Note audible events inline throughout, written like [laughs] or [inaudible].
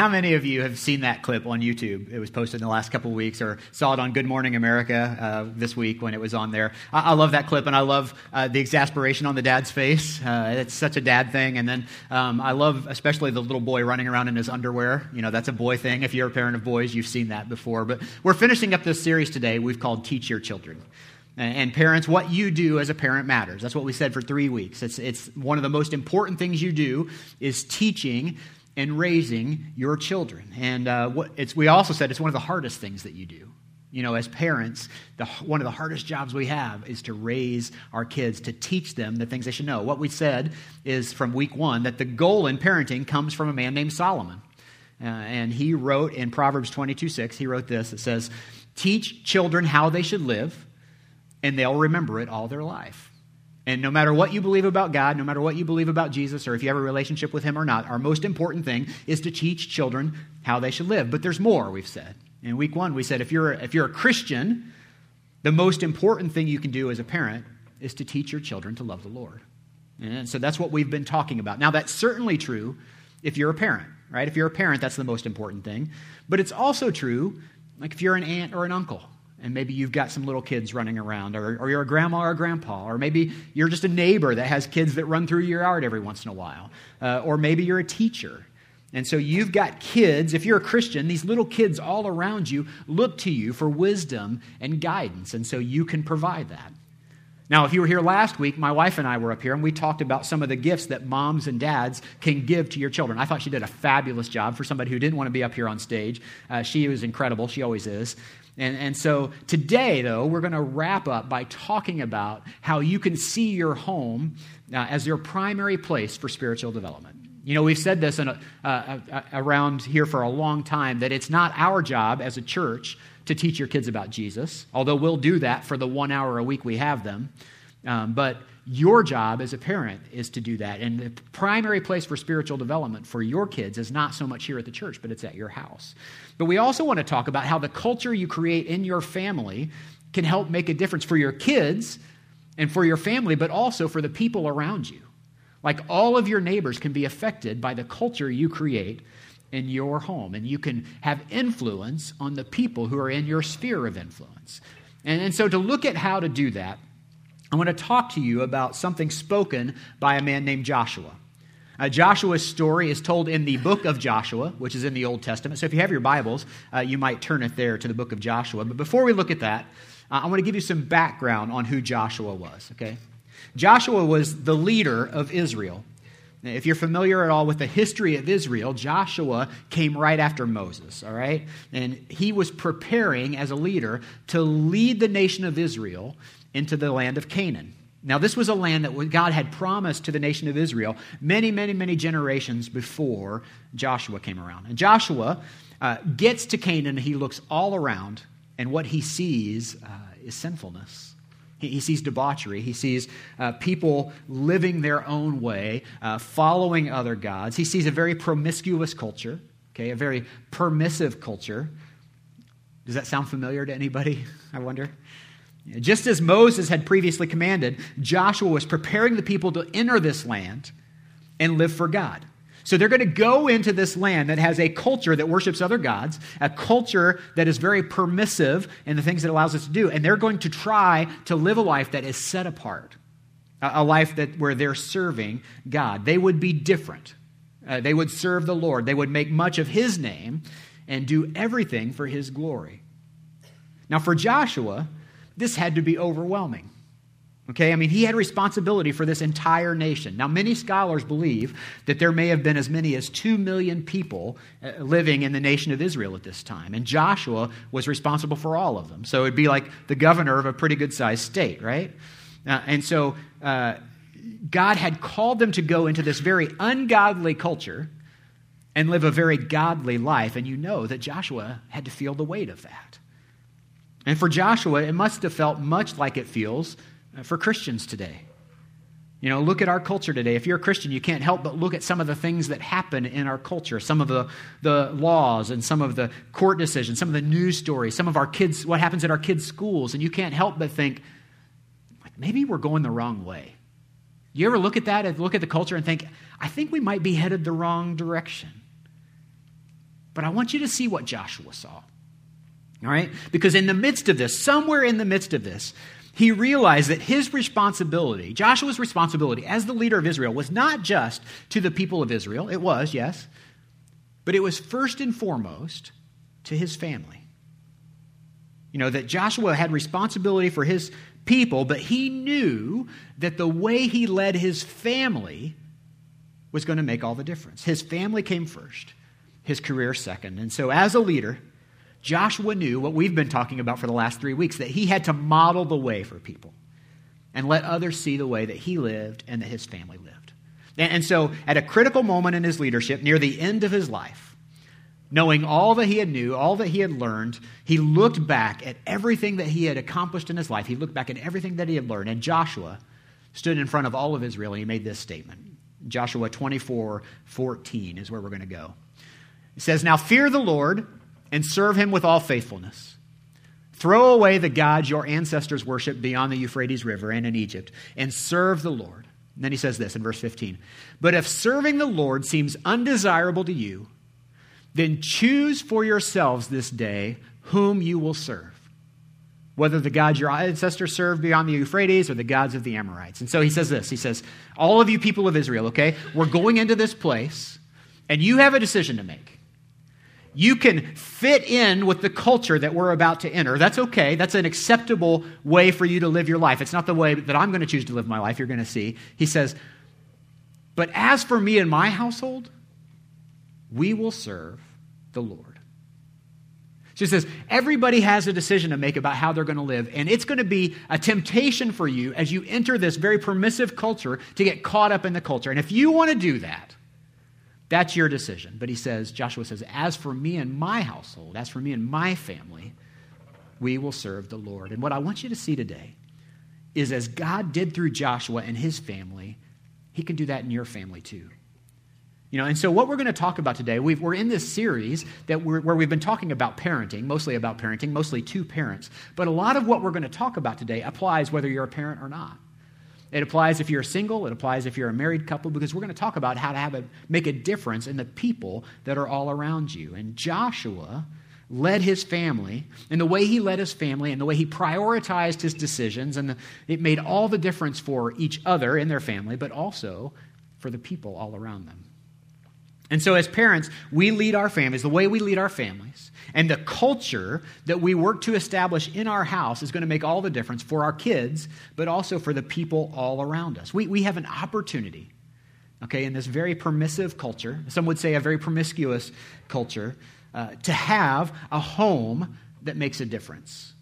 how many of you have seen that clip on YouTube? It was posted in the last couple of weeks, or saw it on Good Morning America uh, this week when it was on there. I, I love that clip, and I love uh, the exasperation on the dad's face. Uh, it's such a dad thing. And then um, I love especially the little boy running around in his underwear. You know, that's a boy thing. If you're a parent of boys, you've seen that before. But we're finishing up this series today we've called Teach Your Children. And parents, what you do as a parent matters. That's what we said for three weeks. It's, it's one of the most important things you do is teaching and raising your children. And uh, what we also said it's one of the hardest things that you do. You know, as parents, the, one of the hardest jobs we have is to raise our kids, to teach them the things they should know. What we said is from week one that the goal in parenting comes from a man named Solomon. Uh, and he wrote in Proverbs 22 6, he wrote this. It says, Teach children how they should live, and they'll remember it all their life. And no matter what you believe about God, no matter what you believe about Jesus, or if you have a relationship with Him or not, our most important thing is to teach children how they should live. But there's more, we've said. In week one, we said if you're, if you're a Christian, the most important thing you can do as a parent is to teach your children to love the Lord. And so that's what we've been talking about. Now, that's certainly true if you're a parent, right? If you're a parent, that's the most important thing. But it's also true, like if you're an aunt or an uncle, and maybe you've got some little kids running around, or, or you're a grandma or a grandpa, or maybe you're just a neighbor that has kids that run through your yard every once in a while, uh, or maybe you're a teacher. And so you've got kids, if you're a Christian, these little kids all around you look to you for wisdom and guidance, and so you can provide that. Now, if you were here last week, my wife and I were up here and we talked about some of the gifts that moms and dads can give to your children. I thought she did a fabulous job for somebody who didn't want to be up here on stage. Uh, she was incredible, she always is. And, and so today, though, we're going to wrap up by talking about how you can see your home uh, as your primary place for spiritual development. You know, we've said this a, uh, uh, around here for a long time that it's not our job as a church to teach your kids about Jesus, although we'll do that for the one hour a week we have them. Um, but your job as a parent is to do that. And the primary place for spiritual development for your kids is not so much here at the church, but it's at your house. But we also want to talk about how the culture you create in your family can help make a difference for your kids and for your family, but also for the people around you. Like all of your neighbors can be affected by the culture you create in your home, and you can have influence on the people who are in your sphere of influence. And, and so, to look at how to do that, I want to talk to you about something spoken by a man named Joshua. Uh, Joshua's story is told in the book of Joshua, which is in the Old Testament. So if you have your Bibles, uh, you might turn it there to the book of Joshua. But before we look at that, uh, I want to give you some background on who Joshua was, okay? Joshua was the leader of Israel. Now, if you're familiar at all with the history of Israel, Joshua came right after Moses, all right? And he was preparing as a leader to lead the nation of Israel into the land of Canaan. Now, this was a land that God had promised to the nation of Israel many, many, many generations before Joshua came around. And Joshua uh, gets to Canaan, and he looks all around, and what he sees uh, is sinfulness. He, he, sees debauchery. He sees uh, people living their own way, uh, following other gods. He sees a very promiscuous culture, okay, a very permissive culture. Does that sound familiar to anybody? [laughs] I wonder. Just as Moses had previously commanded, Joshua was preparing the people to enter this land and live for God. So they're going to go into this land that has a culture that worships other gods, a culture that is very permissive in the things that allows us to do, and they're going to try to live a life that is set apart, a life that where they're serving God. They would be different. Uh, they would serve the Lord. They would make much of His name and do everything for His glory. Now, for Joshua, this had to be overwhelming. Okay, I mean, he had responsibility for this entire nation. Now, many scholars believe that there may have been as many as 2 million people uh, living in the nation of Israel at this time, and Joshua was responsible for all of them. So it'd be like the governor of a pretty good sized state, right? Uh, and so uh, God had called them to go into this very ungodly culture and live a very godly life, and you know that Joshua had to feel the weight of that. And for Joshua, it must have felt much like it feels uh, for Christians today. You know, look at our culture today. If you're a Christian, you can't help but look at some of the things that happen in our culture, some of the, the laws and some of the court decisions, some of the news stories, some of our kids, what happens at our kids' schools, and you can't help but think, like, maybe we're going the wrong way. You ever look at that and look at the culture and think, I think we might be headed the wrong direction? But I want you to see what Joshua saw. All right? Because in the midst of this, somewhere in the midst of this, he realized that his responsibility, Joshua's responsibility as the leader of Israel, was not just to the people of Israel. It was, yes. But it was first and foremost to his family. You know, that Joshua had responsibility for his people, but he knew that the way he led his family was going to make all the difference. His family came first, his career second. And so, as a leader, Joshua knew what we've been talking about for the last three weeks that he had to model the way for people and let others see the way that he lived and that his family lived. And, so, at a critical moment in his leadership, near the end of his life, knowing all that he had knew, all that he had learned, he looked back at everything that he had accomplished in his life. He looked back at everything that he had learned. And Joshua stood in front of all of Israel and he made this statement. Joshua 24, 14 is where we're going to go. It says, Now fear the Lord and serve him with all faithfulness. Throw away the gods your ancestors worshiped beyond the Euphrates River and in Egypt, and serve the Lord. And then he says this in verse 15 But if serving the Lord seems undesirable to you, then choose for yourselves this day whom you will serve, whether the gods your ancestors served beyond the Euphrates or the gods of the Amorites. And so he says this He says, All of you people of Israel, okay, we're going into this place, and you have a decision to make you can fit in with the culture that we're about to enter. That's okay. That's an acceptable way for you to live your life. It's not the way that I'm going to choose to live my life, you're going to see. He says, But as for me and my household, we will serve the Lord. She says, everybody has a decision to make about how they're going to live, and it's going to be a temptation for you as you enter this very permissive culture to get caught up in the culture. And if you want to do that, that's your decision. But he says, Joshua says, As for me and my household, as for me and my family, we will serve the Lord. And what I want you to see today is as God did through Joshua and his family, he can do that in your family too. You know, and so what we're going to talk about today, we are in this series that where we've been talking about parenting, mostly about parenting, mostly two parents. But a lot of what we're going to talk about today applies whether you're a parent or not. It applies if you're single, it applies if you're a married couple, because we're going to talk about how to have a, make a difference in the people that are all around you. And Joshua led his family, and the way he led his family, and the way he prioritized his decisions, and the, it made all the difference for each other in their family, but also for the people all around them. And so, as parents, we lead our families, the way we lead our families, and the culture that we work to establish in our house is going to make all the difference for our kids, but also for the people all around us. We, we have an opportunity, okay, in this very permissive culture, some would say a very promiscuous culture, uh, to have a home that makes a difference.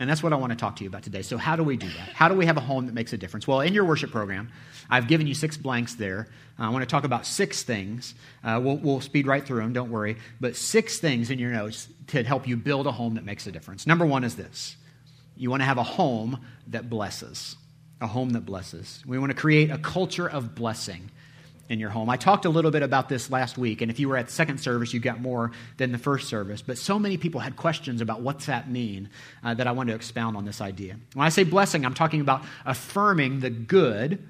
And that's what I want to talk to you about today. So, how do we do that? How do we have a home that makes a difference? Well, in your worship program, I've given you six blanks there. I want to talk about six things. Uh, we'll, we'll, speed right through them, don't worry. But six things in your notes to help you build a home that makes a difference. Number one is this you want to have a home that blesses. A home that blesses. We want to create a culture of blessing in your home. I talked a little bit about this last week, and if you were at second service, you got more than the first service. But so many people had questions about what's that mean uh, that I want to expound on this idea. When I say blessing, I'm talking about affirming the good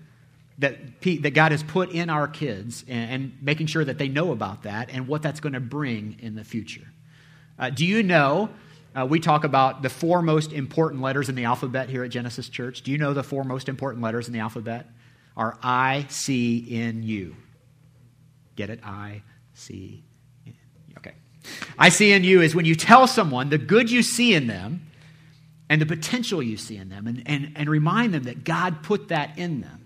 that, that God has put in our kids and, and making sure that they know about that and what that's going to bring in the future. Uh, do you know? Uh, we talk about the four most important letters in the alphabet here at Genesis Church. Do you know the four most important letters in the alphabet? Are I, C, N, U. Get it? I, C, N. Okay. I, C, N, U is when you tell someone the good you see in them and the potential you see in them and, and, and remind them that God put that in them.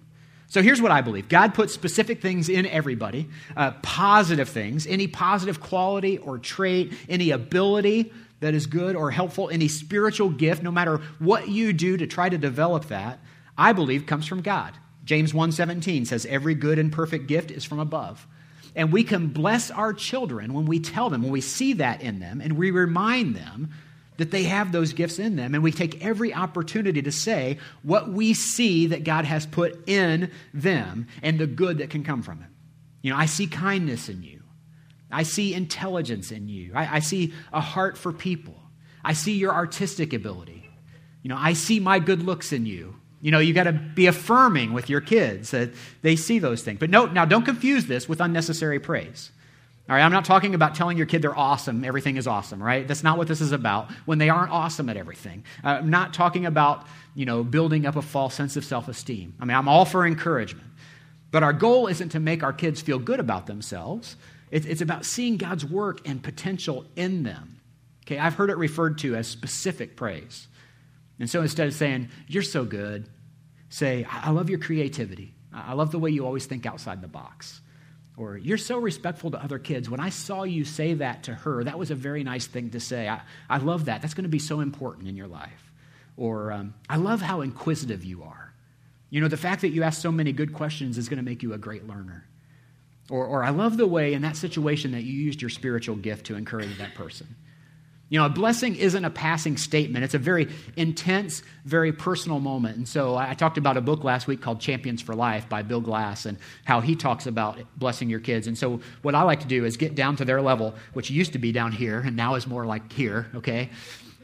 So here's what I believe God puts specific things in everybody, uh, positive things, any positive quality or trait, any ability that is good or helpful, any spiritual gift, no matter what you do to try to develop that, I believe comes from God. James 1:17 says every good and perfect gift is from above. And we can bless our children when we tell them, when we see that in them, and we remind them that they have those gifts in them. And we take every opportunity to say what we see that God has put in them and the good that can come from it. You know, I see kindness in you, I see intelligence in you, I, I see a heart for people, I see your artistic ability. You know, I see my good looks in you. You know, you got to be affirming with your kids that they see those things. But no, now don't confuse this with unnecessary praise. All right, I'm not talking about telling your kid they're awesome, everything is awesome, right? That's not what this is about when they aren't awesome at everything. Uh, I'm not talking about, you know, building up a false sense of self esteem. I mean, I'm all for encouragement. But our goal isn't to make our kids feel good about themselves, it's, it's about seeing God's work and potential in them. Okay, I've heard it referred to as specific praise. And so instead of saying, You're so good, say, I love your creativity. I love the way you always think outside the box. Or, you're so respectful to other kids. When I saw you say that to her, that was a very nice thing to say. I, I love that. That's going to be so important in your life. Or, um, I love how inquisitive you are. You know, the fact that you ask so many good questions is going to make you a great learner. Or, or, I love the way in that situation that you used your spiritual gift to encourage that person. You know, a blessing isn't a passing statement. It's a very intense, very personal moment. And so I talked about a book last week called Champions for Life by Bill Glass and how he talks about blessing your kids. And so what I like to do is get down to their level, which used to be down here and now is more like here, okay?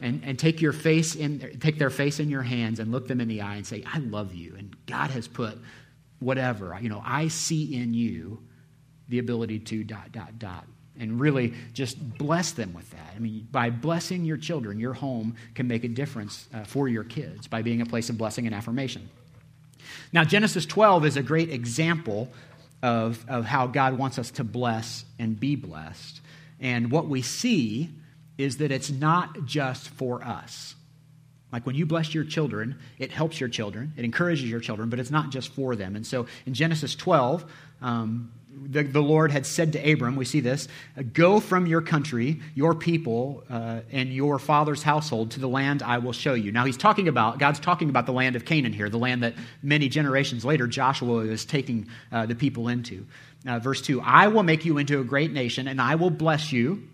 And, and take your face in take their face in your hands and look them in the eye and say, I love you. And God has put whatever, you know, I see in you the ability to dot, dot, dot and really just bless them with that. I mean, by blessing your children, your home can make a difference uh, for your kids by being a place of blessing and affirmation. Now, Genesis 12 is a great example of, of how God wants us to bless and be blessed. And what we see is that it's not just for us. Like when you bless your children, it helps your children, it encourages your children, but it's not just for them. And so in Genesis 12, um, the, the, Lord had said to Abram, we see this, go from your country, your people, uh, and your father's household to the land I will show you. Now, he's talking about, God's talking about the land of Canaan here, the land that many generations later Joshua is taking uh, the people into. Uh, verse 2 I will make you into a great nation, and I will bless you.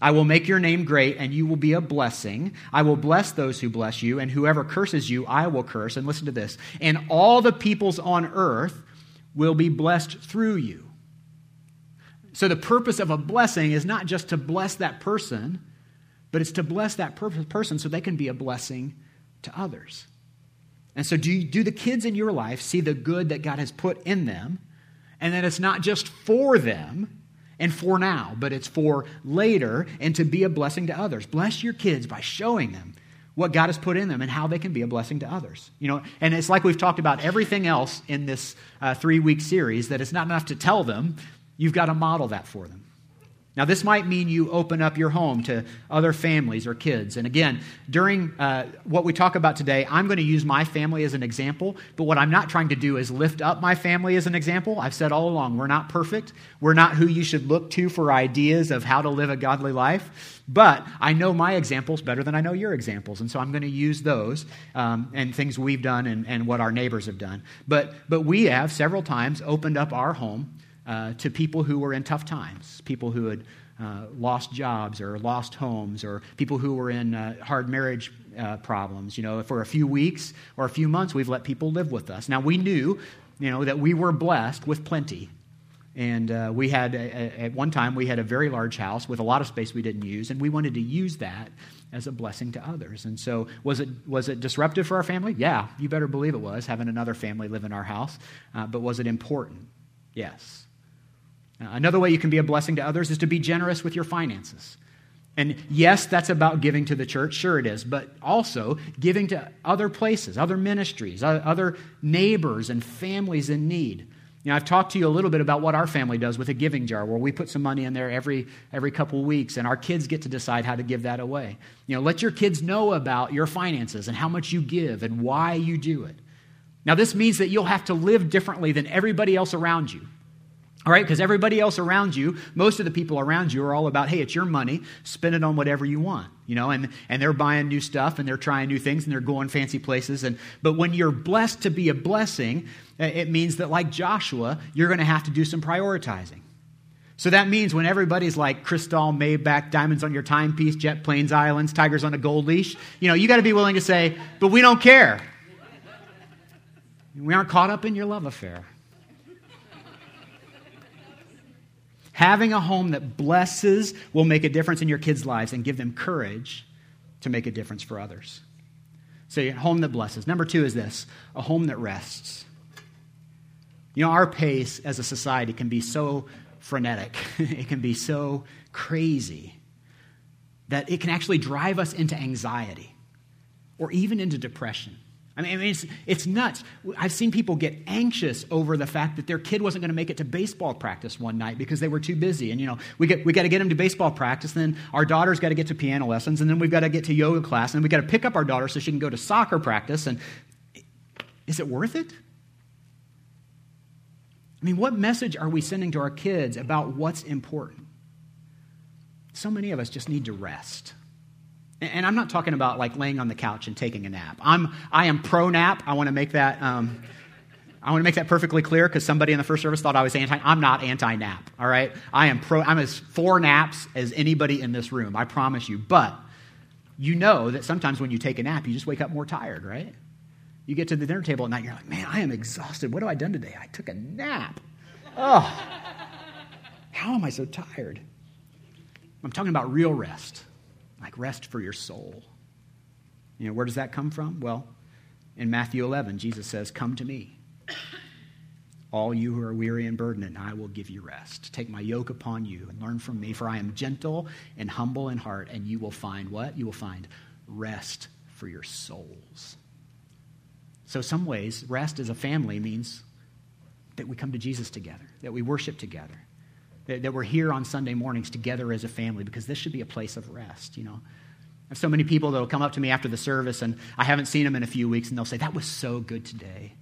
I will make your name great, and you will be a blessing. I will bless those who bless you, and whoever curses you, I will curse. And listen to this. And all the peoples on earth will be blessed through you. So, the purpose of a blessing is not just to bless that person, but it's to bless that per- person so they can be a blessing to others. And so, do, you, do the kids in your life see the good that God has put in them, and that it's not just for them and for now, but it's for later and to be a blessing to others? Bless your kids by showing them what God has put in them and how they can be a blessing to others. You know, and it's like we've talked about everything else in this uh, three week series that it's not enough to tell them, you've got to model that for them. Now, this might mean you open up your home to other families or kids. And again, during uh, what we talk about today, I'm going to use my family as an example. But what I'm not trying to do is lift up my family as an example. I've said all along, we're not perfect. We're not who you should look to for ideas of how to live a godly life. But I know my examples better than I know your examples. And so I'm going to use those um, and things we've done and, and what our neighbors have done. But, but we have several times opened up our home uh, to people who were in tough times, people who had uh, lost jobs or lost homes, or people who were in uh, hard marriage uh, problems. You know, for a few weeks or a few months, we've let people live with us. Now, we knew, you know, that we were blessed with plenty. And uh, we had, at one time, we had a very large house with a lot of space we didn't use, and we wanted to use that as a blessing to others. And so, was it, was it disruptive for our family? Yeah, you better believe it was, having another family live in our house. Uh, but was it important? Yes. Uh, another way you can be a blessing to others is to be generous with your finances. And yes, that's about giving to the church, sure it is, but also giving to other places, other ministries, other neighbors and families in need. You know, I've talked to you a little bit about what our family does with a giving jar, where we put some money in there every, every couple weeks, and our kids get to decide how to give that away. You know, let your kids know about your finances and how much you give and why you do it. Now, this means that you'll have to live differently than everybody else around you. All right, because everybody else around you, most of the people around you are all about, hey, it's your money, spend it on whatever you want, you know, and, and they're buying new stuff and they're trying new things and they're going fancy places. And, but when you're blessed to be a blessing, it means that, like Joshua, you're going to have to do some prioritizing. So that means when everybody's like Cristal, Maybach, diamonds on your timepiece, jet planes, islands, tigers on a gold leash, you know, you got to be willing to say, but we don't care. We aren't caught up in your love affair. Having a home that blesses will make a difference in your kids' lives and give them courage to make a difference for others. So, a home that blesses. Number two is this a home that rests. You know, our pace as a society can be so frenetic, [laughs] it can be so crazy that it can actually drive us into anxiety or even into depression. I mean, it's, it's nuts. I've seen people get anxious over the fact that their kid wasn't going to make it to baseball practice one night because they were too busy. And, you know, we, get, we got to get them to baseball practice, then our daughter's got to get to piano lessons, and then we've got to get to yoga class, and we've got to pick up our daughter so she can go to soccer practice. And is it worth it? I mean, what message are we sending to our kids about what's important? So many of us just need to rest. And I'm not talking about like laying on the couch and taking a nap. I'm, I am pro nap. I want to make that. Um, I want to make that perfectly clear because somebody in the first service thought I was anti. I'm not anti nap. All right, I am pro. I'm as for naps as anybody in this room. I promise you. But you know that sometimes when you take a nap, you just wake up more tired, right? You get to the dinner table at night, you're like, man, I am exhausted. What have I done today? I took a nap. Oh, how am I so tired? I'm talking about real rest like rest for your soul. You know, where does that come from? Well, in Matthew 11, Jesus says, Come to me, all you who are weary and burdened, and I will give you rest. Take my yoke upon you and learn from me, for I am gentle and humble in heart, and you will find what? You will find rest for your souls. So, some ways, rest as a family means that we come to Jesus together, that we worship together, that, that we're here on Sunday mornings together as a family because this should be a place of rest, you know. I have so many people that will come up to me after the service and I haven't seen them in a few weeks and they'll say, That was so good today.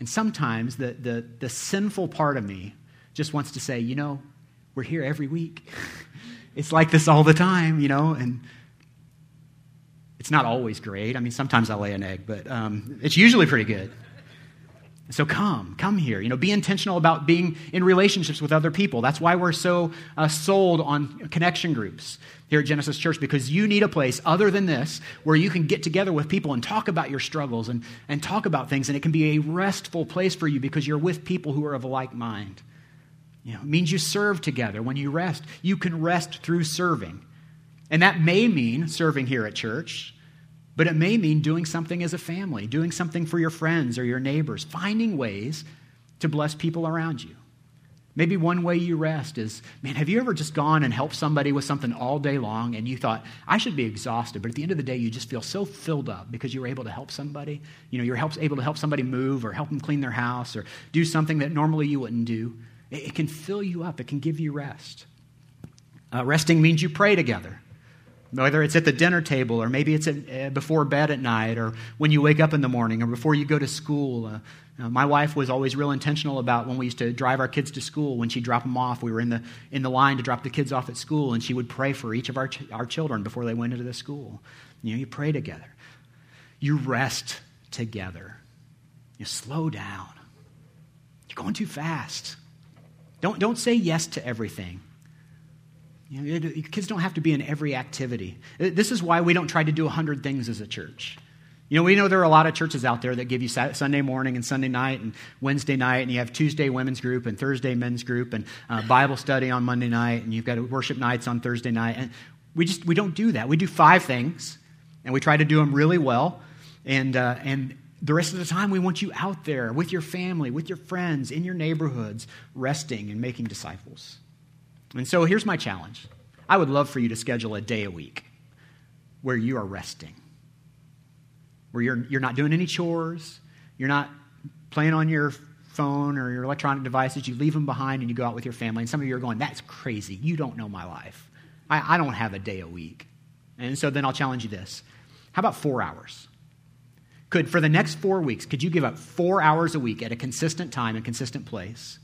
And sometimes the, the, the sinful part of me just wants to say, You know, we're here every week. [laughs] it's like this all the time, you know, and it's not always great. I mean, sometimes I lay an egg, but um, it's usually pretty good. So come, come here. You know, be intentional about being in relationships with other people. That's why we're so uh, sold on connection groups here at Genesis Church, because you need a place other than this where you can get together with people and talk about your struggles and, and talk about things. And it can be a restful place for you because you're with people who are of a like mind. You know, it means you serve together. When you rest, you can rest through serving. And that may mean serving here at church. But it may mean doing something as a family, doing something for your friends or your neighbors, finding ways to bless people around you. Maybe one way you rest is, man, have you ever just gone and helped somebody with something all day long and you thought, I should be exhausted, but at the end of the day, you just feel so filled up because you were able to help somebody? You know, you're able to help somebody move or help them clean their house or do something that normally you wouldn't do. It, it can fill you up, it can give you rest. Uh, resting means you pray together. Whether it's at the dinner table, or maybe it's at, uh, before bed at night, or when you wake up in the morning, or before you go to school. Uh, my wife was always real intentional about when we used to drive our kids to school. When she dropped them off, we were in the in the line to drop the kids off at school, and she would pray for each of our ch- our children before they went into the school. You know, you pray together, you rest together, you slow down. You're going too fast. Don't don't say yes to everything. You know, kids don't have to be in every activity. This is why we don't try to do 100 things as a church. You know, we know there are a lot of churches out there that give you Sunday morning and Sunday night and Wednesday night, and you have Tuesday women's group and Thursday men's group and uh, Bible study on Monday night, and you've got worship nights on Thursday night. And we just we don't do that. We do five things, and we try to do them really well. And uh, and the rest of the time, we want you out there with your family, with your friends, in your neighborhoods, resting and making disciples. And so here's my challenge I would love for you to schedule a day a week where you are resting, where you're, you're not doing any chores, you're not playing on your phone or your electronic devices, you leave them behind and you go out with your family. And some of you are going, That's crazy. You don't know my life. I, I don't have a day a week. And so then I'll challenge you this How about four hours? Could, for the next four weeks, could you give up four hours a week at a consistent time and consistent place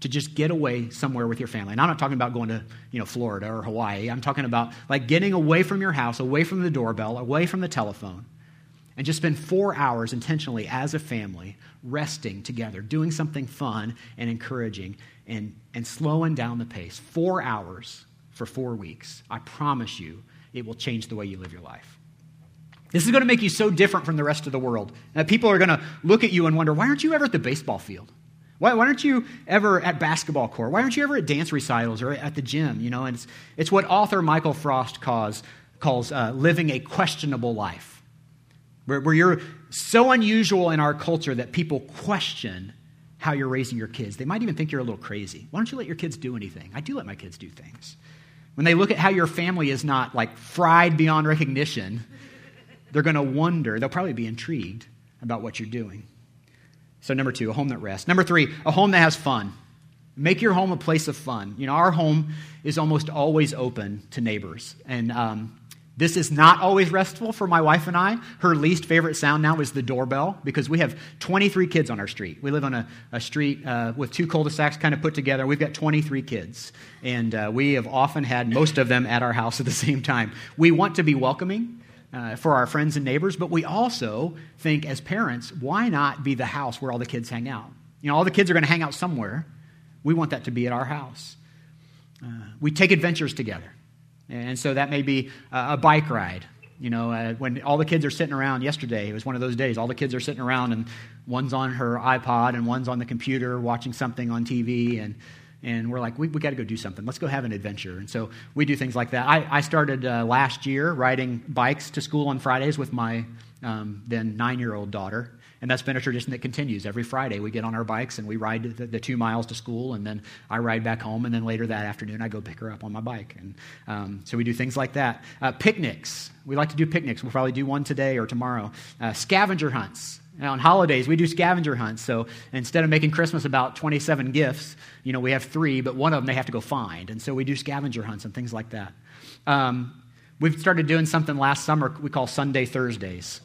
to just get away somewhere with your family. And I'm not talking about going to, you know, Florida or Hawaii. I'm talking about like getting away from your house, away from the doorbell, away from the telephone, and just spend four hours intentionally as a family resting together, doing something fun and encouraging and, and slowing down the pace. Four hours for four weeks. I promise you, it will change the way you live your life. This is going to make you so different from the rest of the world. that people are going to look at you and wonder, why aren't you ever at the baseball field? Why, why, aren't you ever at basketball court? Why aren't you ever at dance recitals or at the gym? You know, and it's, it's what author Michael Frost calls, calls uh, living a questionable life, where, where you're so unusual in our culture that people question how you're raising your kids. They might even think you're a little crazy. Why don't you let your kids do anything? I do let my kids do things. When they look at how your family is not like fried beyond recognition, they're going to wonder, they'll probably be intrigued about what you're doing. So, number two, a home that rests. Number three, a home that has fun. Make your home a place of fun. You know, our home is almost always open to neighbors. And um, this is not always restful for my wife and I. Her least favorite sound now is the doorbell because we have 23 kids on our street. We live on a, a street uh, with two cul de sacs kind of put together. We've got 23 kids. And uh, we have often had most of them at our house at the [laughs] same time. We want to be welcoming. Uh, for our friends and neighbors, but we also think as parents, why not be the house where all the kids hang out? You know, all the kids are going to hang out somewhere. We want that to be at our house. Uh, we take adventures together. And so that may be a bike ride. You know, uh, when all the kids are sitting around yesterday, it was one of those days, all the kids are sitting around and one's on her iPod and one's on the computer watching something on TV. And, and we're like, we, we got to go do something. Let's go have an adventure. And so we do things like that. I, I started uh, last year riding bikes to school on Fridays with my um, then nine year old daughter. And that's been a tradition that continues. Every Friday, we get on our bikes and we ride the, the, two miles to school, and then I ride back home, and then later that afternoon, I go pick her up on my bike. And um, so we do things like that. Uh, picnics. We like to do picnics. We'll probably do one today or tomorrow. Uh, scavenger hunts. Now, on holidays, we do scavenger hunts. So instead of making Christmas about 27 gifts, you know, we have three, but one of them they have to go find. And so we do scavenger hunts and things like that. Um, we've started doing something last summer we call Sundae Thursdays.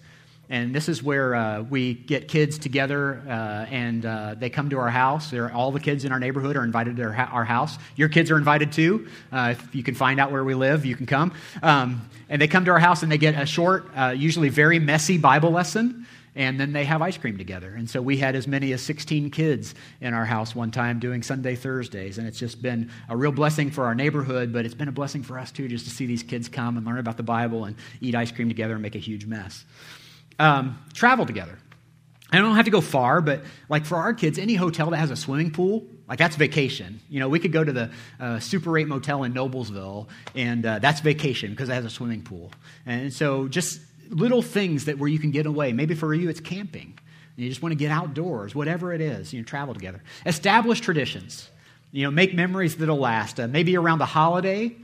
And this is where uh, we get kids together uh, and uh, they come to our house. They're, all the kids in our neighborhood are invited to our, our house. Your kids are invited too. Uh, if you can find out where we live, you can come. Um, and they come to our house and they get a short, uh, usually very messy Bible lesson. And then they have ice cream together. And so we had as many as 16 kids in our house one time doing Sundae Thursdays. And it's just been a real blessing for our neighborhood, but it's been a blessing for us too, just to see these kids come and learn about the Bible and eat ice cream together and make a huge mess um, travel together. I don't have to go far, but like for our kids, any hotel that has a swimming pool, like that's vacation. You know, we could go to the uh, Super 8 Motel in Noblesville, and uh, that's vacation because it has a swimming pool. And so just little things that where you can get away. Maybe for you, it's camping. You just want to get outdoors, whatever it is, you know, travel together. Establish traditions. You know, make memories that'll last. Uh, maybe around the holiday,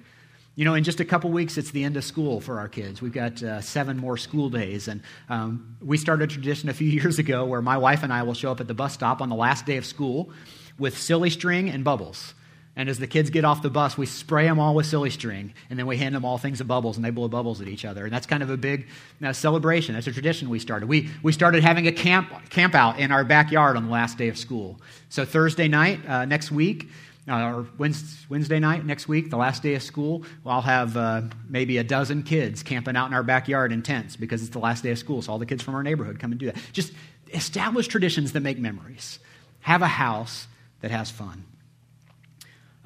you know, in just a couple weeks, it's the end of school for our kids. We've got uh, seven more school days. And um, we started a tradition a few [laughs] years ago where my wife and I will show up at the bus stop on the last day of school with silly string and bubbles. And as the kids get off the bus, we spray them all with silly string, and then we hand them all things of bubbles, and they blow bubbles at each other. And that's kind of a big celebration. That's a tradition we started. We, we started having a camp, camp out in our backyard on the last day of school. So Thursday night, uh, next week, uh, or Wednesday night next week, the last day of school, I'll have uh, maybe a dozen kids camping out in our backyard in tents because it's the last day of school. So all the kids from our neighborhood come and do that. Just establish traditions that make memories. Have a house that has fun.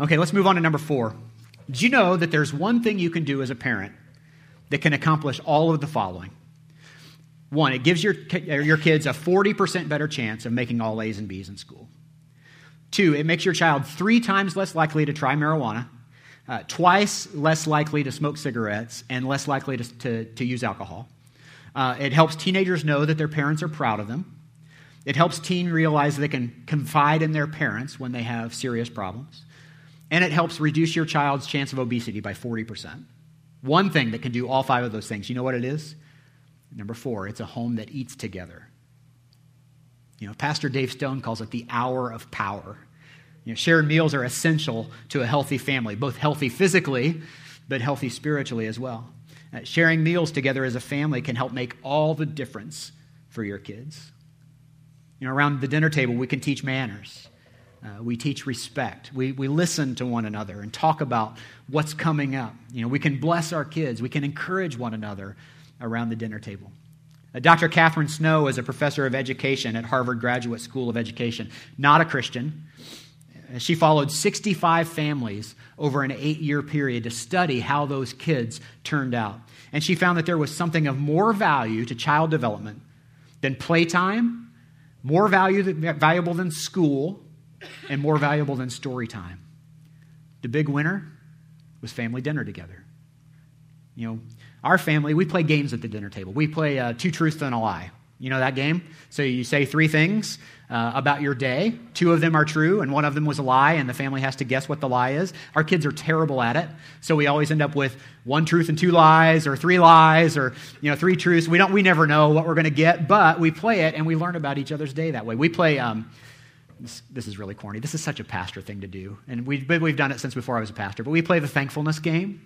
Okay, let's move on to number four. Did you know that there's one thing you can do as a parent that can accomplish all of the following? One, it gives your, your kids a 40% better chance of making all A's and B's in school. Two, it makes your child three times less likely to try marijuana, uh, twice less likely to smoke cigarettes, and less likely to, to, to use alcohol. Uh, it helps teenagers know that their parents are proud of them. It helps teens realize they can confide in their parents when they have serious problems. And it helps reduce your child's chance of obesity by 40%. One thing that can do all five of those things, you know what it is? Number four, it's a home that eats together. You know, Pastor Dave Stone calls it the hour of power. You know, shared meals are essential to a healthy family, both healthy physically, but healthy spiritually as well. Uh, sharing meals together as a family can help make all the difference for your kids. You know, around the dinner table, we can teach manners. Uh, we teach respect. We, we listen to one another and talk about what's coming up. You know, we can bless our kids. We can encourage one another around the dinner table. Uh, Dr. Catherine Snow is a professor of education at Harvard Graduate School of Education, not a Christian. Uh, she followed 65 families over an eight year period to study how those kids turned out. And she found that there was something of more value to child development than playtime, more value, valuable than school, and more valuable than story time. The big winner was family dinner together. You know, our family, we play games at the dinner table. We play uh, Two Truths and a Lie. You know that game? So you say three things uh, about your day. Two of them are true, and one of them was a lie, and the family has to guess what the lie is. Our kids are terrible at it, so we always end up with one truth and two lies, or three lies, or you know three truths. We don't. We never know what we're going to get, but we play it, and we learn about each other's day that way. We play. Um, this, this, is really corny. This is such a pastor thing to do, and we, we've done it since before I was a pastor. But we play the thankfulness game.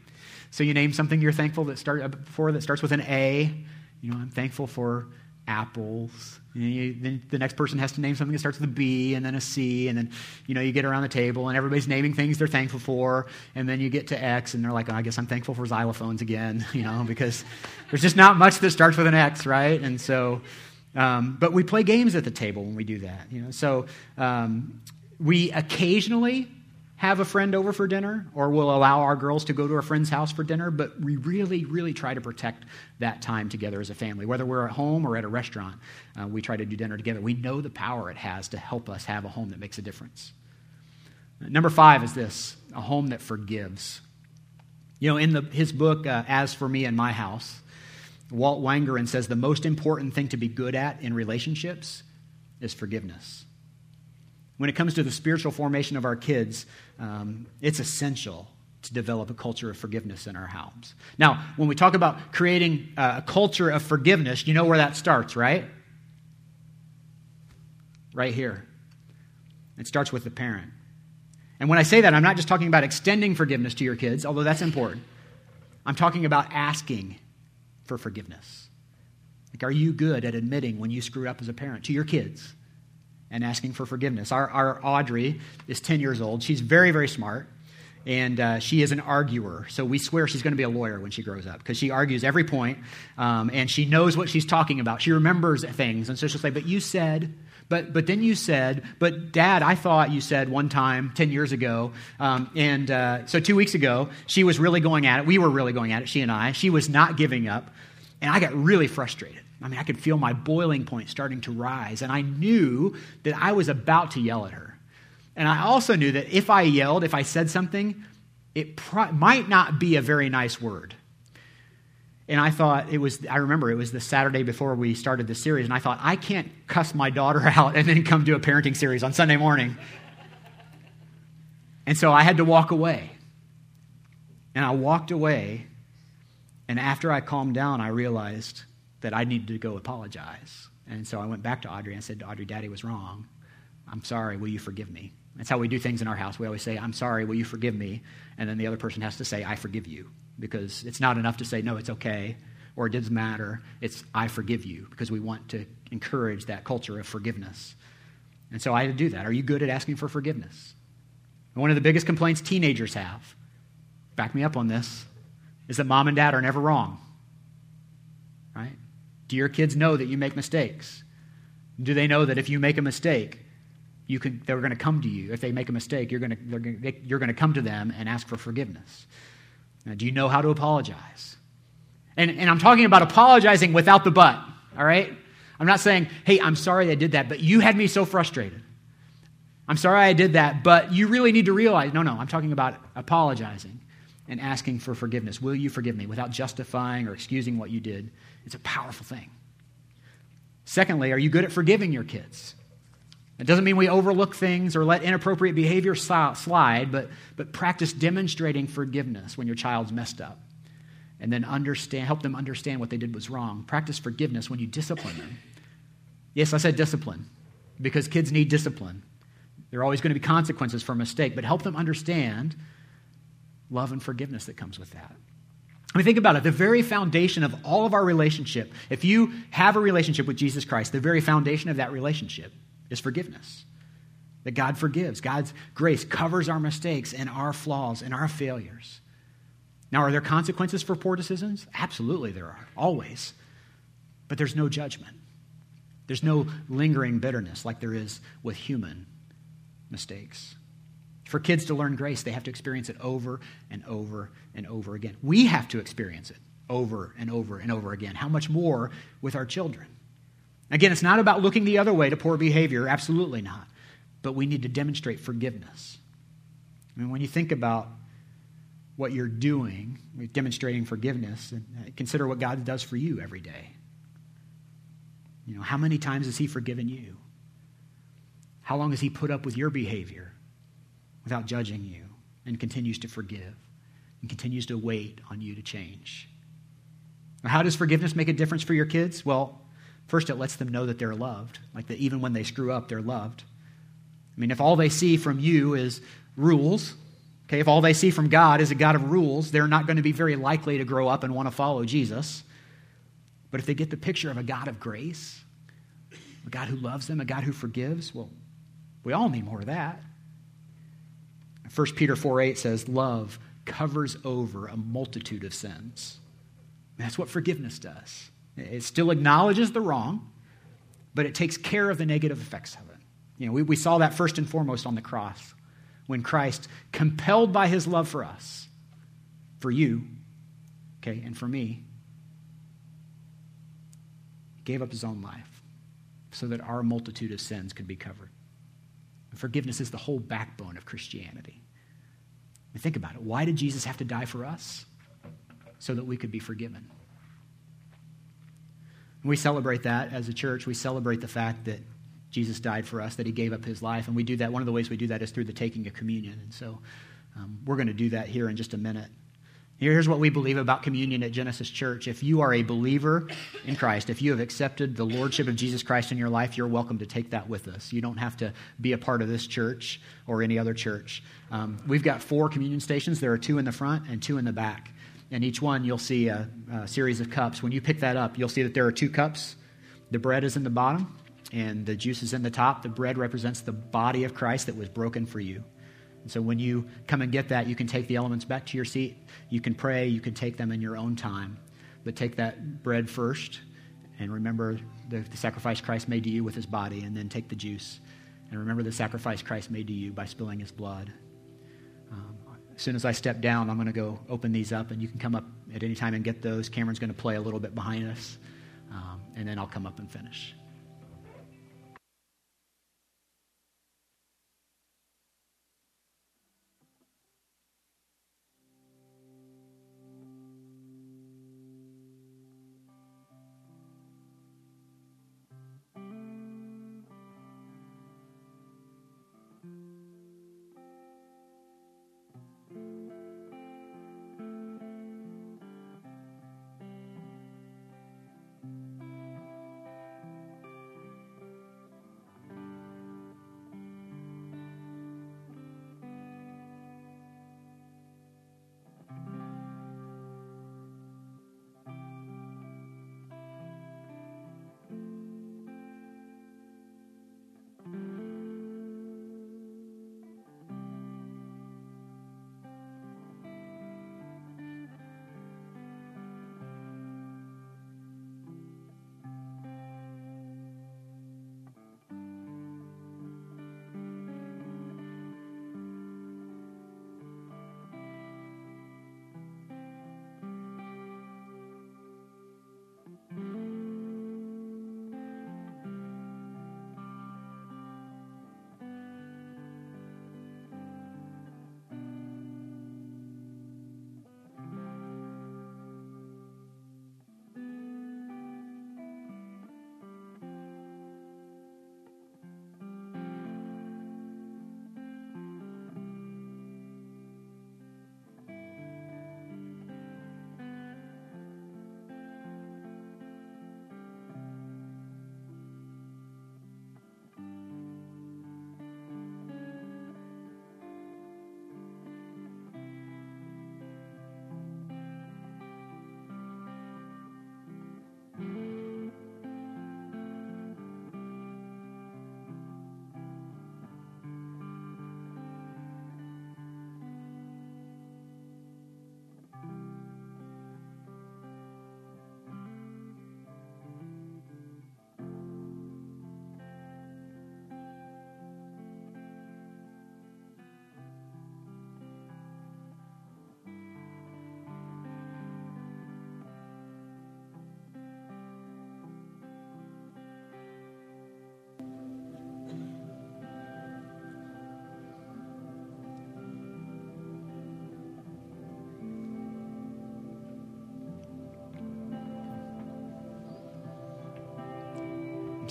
So you name something you're thankful that start, uh, for that starts with an A. You know, I'm thankful for apples. You, then the next person has to name something that starts with a B and then a C, and then you know you get around the table and everybody's naming things they're thankful for, and then you get to X and they're like, oh, I guess I'm thankful for xylophones again, [laughs] you know, because there's just not much that starts with an X, right? And so, um, but we play games at the table when we do that, you know. So um, we occasionally have a friend over for dinner or we'll allow our girls to go to a friend's house for dinner, but we really, really try to protect that time together as a family. Whether we're at home or at a restaurant, uh, we try to do dinner together. We know the power it has to help us have a home that makes a difference. Number five is this a home that forgives. You know, in the, his book, uh, As for Me and My House, Walt Wangerin says the most important thing to be good at in relationships is forgiveness. When it comes to the spiritual formation of our kids, um, it's essential to develop a culture of forgiveness in our homes. Now, when we talk about creating a culture of forgiveness, you know where that starts, right? Right here. It starts with the parent. And when I say that, I'm not just talking about extending forgiveness to your kids, although that's important. I'm talking about asking for forgiveness. Like, are you good at admitting when you screw up as a parent to your kids? and asking for forgiveness. Our, our Audrey is 10 years old. She's very, very smart, and uh, she is an arguer. So we swear she's going to be a lawyer when she grows up because she argues every point, um, and she knows what she's talking about. She remembers things, and so she'll say, But you said, but, but then you said, but dad, I thought you said one time 10 years ago. Um, and uh, so two weeks ago, she was really going at it. We were really going at it, she and I. She was not giving up. And I got really frustrated. I mean, I could feel my boiling point starting to rise, and I knew that I was about to yell at her. And I also knew that if I yelled, if I said something, it pro- might not be a very nice word. And I thought it was, I remember it was the Saturday before we started the series, and I thought, I can't cuss my daughter [laughs] out and then come do a parenting series on Sunday morning. and so I had to walk away. And I walked away, and after I calmed down, I realized that I needed to go apologize. And so I went back to Audrey and said, Audrey, Daddy was wrong. I'm sorry. Will you forgive me? That's how we do things in our house. We always say, I'm sorry. Will you forgive me? And then the other person has to say, I forgive you. Because it's not enough to say, no, it's okay, or it doesn't matter. It's, I forgive you, because we want to encourage that culture of forgiveness. And so I had to do that. Are you good at asking for forgiveness? One of the biggest complaints teenagers have, back me up on this, is that mom and dad are never wrong. Right? Do your kids know that you make mistakes? Do they know that if you make a mistake, you can, they're going to come to you? If they make a mistake, you're to, you're going to come to them and ask for forgiveness. Now, do you know how to apologize? And, and I'm talking about apologizing without the but, all right? I'm not saying, hey, I'm sorry I did that, but you had me so frustrated. I'm sorry I did that, but you really need to realize no, no, I'm talking about apologizing and asking for forgiveness. Will you forgive me without justifying or excusing what you did? It's a powerful thing. Secondly, are you good at forgiving your kids? It doesn't mean we overlook things or let inappropriate behavior slide, but, but practice demonstrating forgiveness when your child's messed up. And then understand, help them understand what they did was wrong. Practice forgiveness when you discipline them. Yes, I said discipline because kids need discipline. There are always going to be consequences for a mistake, but help them understand love and forgiveness that comes with that. I mean, think about it. The very foundation of all of our relationship, if you have a relationship with Jesus Christ, the very foundation of that relationship is forgiveness. That God forgives. God's grace covers our mistakes and our flaws and our failures. Now, are there consequences for poor decisions? Absolutely, there are, always. But there's no judgment. There's no lingering bitterness like there is with human mistakes. For kids to learn grace, they have to experience it over and over and over again. We have to experience it over and over and over again. How much more with our children? Again, it's not about looking the other way to poor behavior, absolutely not. But we need to demonstrate forgiveness. I mean, when you think about what you're doing, demonstrating forgiveness, and uh, consider what God does for you every day. You know, how many times has He forgiven you? How long has He put up with your behavior without judging you and continues to forgive and continues to wait on you to change? How does forgiveness make a difference for your kids? Well, first, it lets them know that they're loved, like that even when they screw up, they're loved. I mean, if all they see from you is rules, okay, if all they see from God is a God of rules, they're not going to be very likely to grow up and want to follow Jesus. But if they get the picture of a God of grace, a God who loves them, a God who forgives, well, we all need more of that. 1 Peter 4 8 says, Love covers over a multitude of sins. That's what forgiveness does. It still acknowledges the wrong, but it takes care of the negative effects of it. You know, we, we saw that first and foremost on the cross when Christ, compelled by his love for us, for you, okay, and for me, gave up his own life so that our multitude of sins could be covered. And forgiveness is the whole backbone of Christianity. And think about it. Why did Jesus have to die for us? So that we could be forgiven. We celebrate that as a church. We celebrate the fact that Jesus died for us, that he gave up his life. And we do that, one of the ways we do that is through the taking of communion. And so um, we're going to do that here in just a minute. Here's what we believe about communion at Genesis Church. If you are a believer in Christ, if you have accepted the Lordship of Jesus Christ in your life, you're welcome to take that with us. You don't have to be a part of this church or any other church. Um, we've got four communion stations. There are two in the front and two in the back. And each one, you'll see a, a series of cups. When you pick that up, you'll see that there are two cups. The bread is in the bottom, and the juice is in the top. The bread represents the body of Christ that was broken for you. And so when you come and get that, you can take the elements back to your seat. You can pray. You can take them in your own time. But take that bread first and remember the, the sacrifice Christ made to you with his body, and then take the juice. And remember the sacrifice Christ made to you by spilling his blood. Um, as soon as I step down, I'm going to go open these up, and you can come up at any time and get those. Cameron's going to play a little bit behind us, um, and then I'll come up and finish.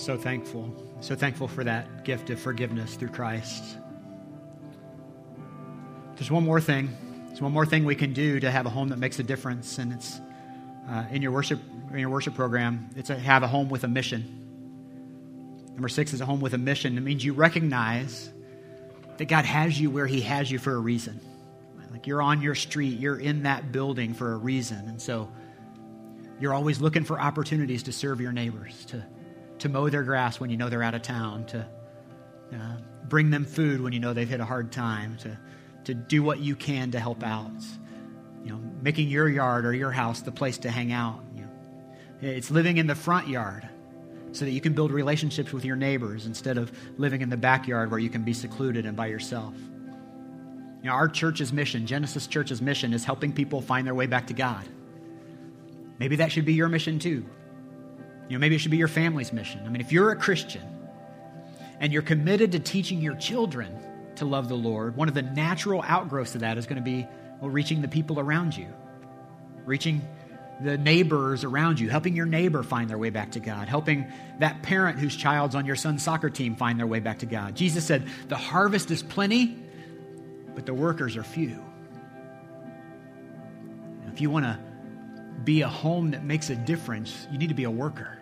So thankful. So thankful for that gift of forgiveness through Christ. There's one more thing. There's one more thing we can do to have a home that makes a difference, and it's uh, in your worship in your worship program. It's to have a home with a mission. Number six is a home with a mission. It means you recognize that God has you where He has you for a reason. Like you're on your street, you're in that building for a reason, and so you're always looking for opportunities to serve your neighbors, to to mow their grass when you know they're out of town, to uh, bring them food when you know they've hit a hard time, to to do what you can to help out. You know, making your yard or your house the place to hang out. You know, it's living in the front yard so that you can build relationships with your neighbors instead of living in the backyard where you can be secluded and by yourself. You know, our church's mission, Genesis Church's mission, is helping people find their way back to God. Maybe that should be your mission too. You know, maybe it should be your family's mission. I mean, if you're a Christian and you're committed to teaching your children to love the Lord, one of the natural outgrowths of that is going to be well, reaching the people around you, reaching the neighbors around you, helping your neighbor find their way back to God, helping that parent whose child's on your son's soccer team find their way back to God. Jesus said, The harvest is plenty, but the workers are few. If you want to be a home that makes a difference, you need to be a worker.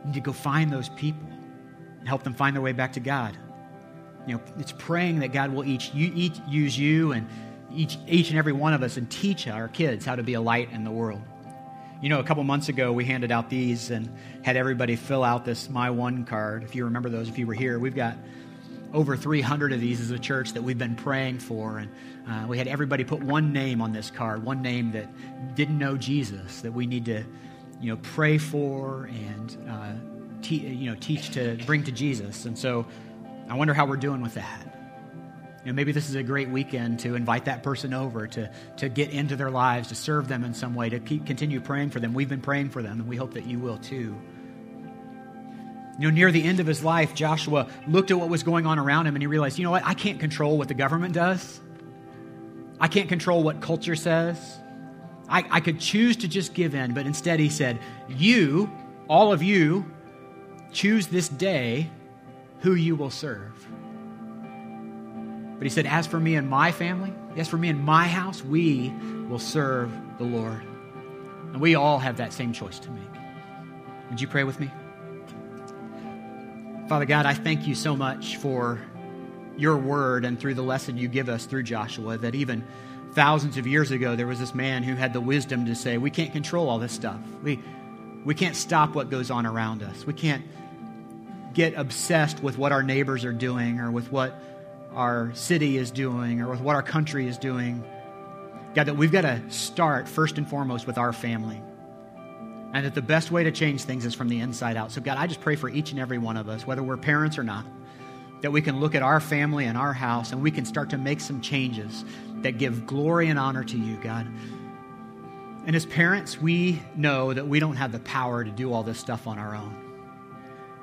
You need to go find those people and help them find their way back to God. You know, it's praying that God will each, each use you and each, each and every one of us and teach our kids how to be a light in the world. You know, a couple months ago, we handed out these and had everybody fill out this My One card. If you remember those, if you were here, we've got over 300 of these as a church that we've been praying for. And uh, we had everybody put one name on this card, one name that didn't know Jesus, that we need to, you know, pray for and, uh, te- you know, teach to bring to Jesus. And so I wonder how we're doing with that. You know, maybe this is a great weekend to invite that person over, to, to get into their lives, to serve them in some way, to keep, continue praying for them. We've been praying for them, and we hope that you will too. You know, near the end of his life, Joshua looked at what was going on around him and he realized, you know what? I can't control what the government does. I can't control what culture says. I, I could choose to just give in, but instead he said, You, all of you, choose this day who you will serve. But he said, As for me and my family, as for me and my house, we will serve the Lord. And we all have that same choice to make. Would you pray with me? Father God, I thank you so much for your word and through the lesson you give us through Joshua that even thousands of years ago there was this man who had the wisdom to say, we can't control all this stuff. We, we can't stop what goes on around us. We can't get obsessed with what our neighbors are doing or with what our city is doing or with what our country is doing. God, that we've got to start first and foremost with our family and that the best way to change things is from the inside out. So, God, I just pray for each and every one of us, whether we're parents or not, that we can look at our family and our house and we can start to make some changes that give glory and honor to you, God. And as parents, we know that we don't have the power to do all this stuff on our own.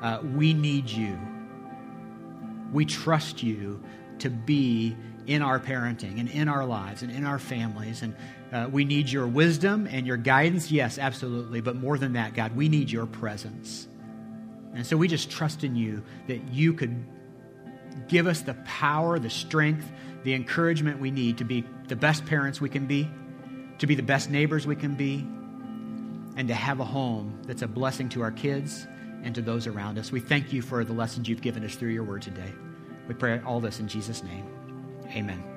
Uh, we need you. We trust you to be in our parenting and in our lives and in our families. And uh, we need your wisdom and your guidance, yes, absolutely. But more than that, God, we need your presence. And so we just trust in you that you could give us the power, the strength, the encouragement we need to be the best parents we can be, to be the best neighbors we can be, and to have a home that's a blessing to our kids and to those around us. We thank you for the lessons you've given us through your word today. We pray all this in Jesus' name. Amen.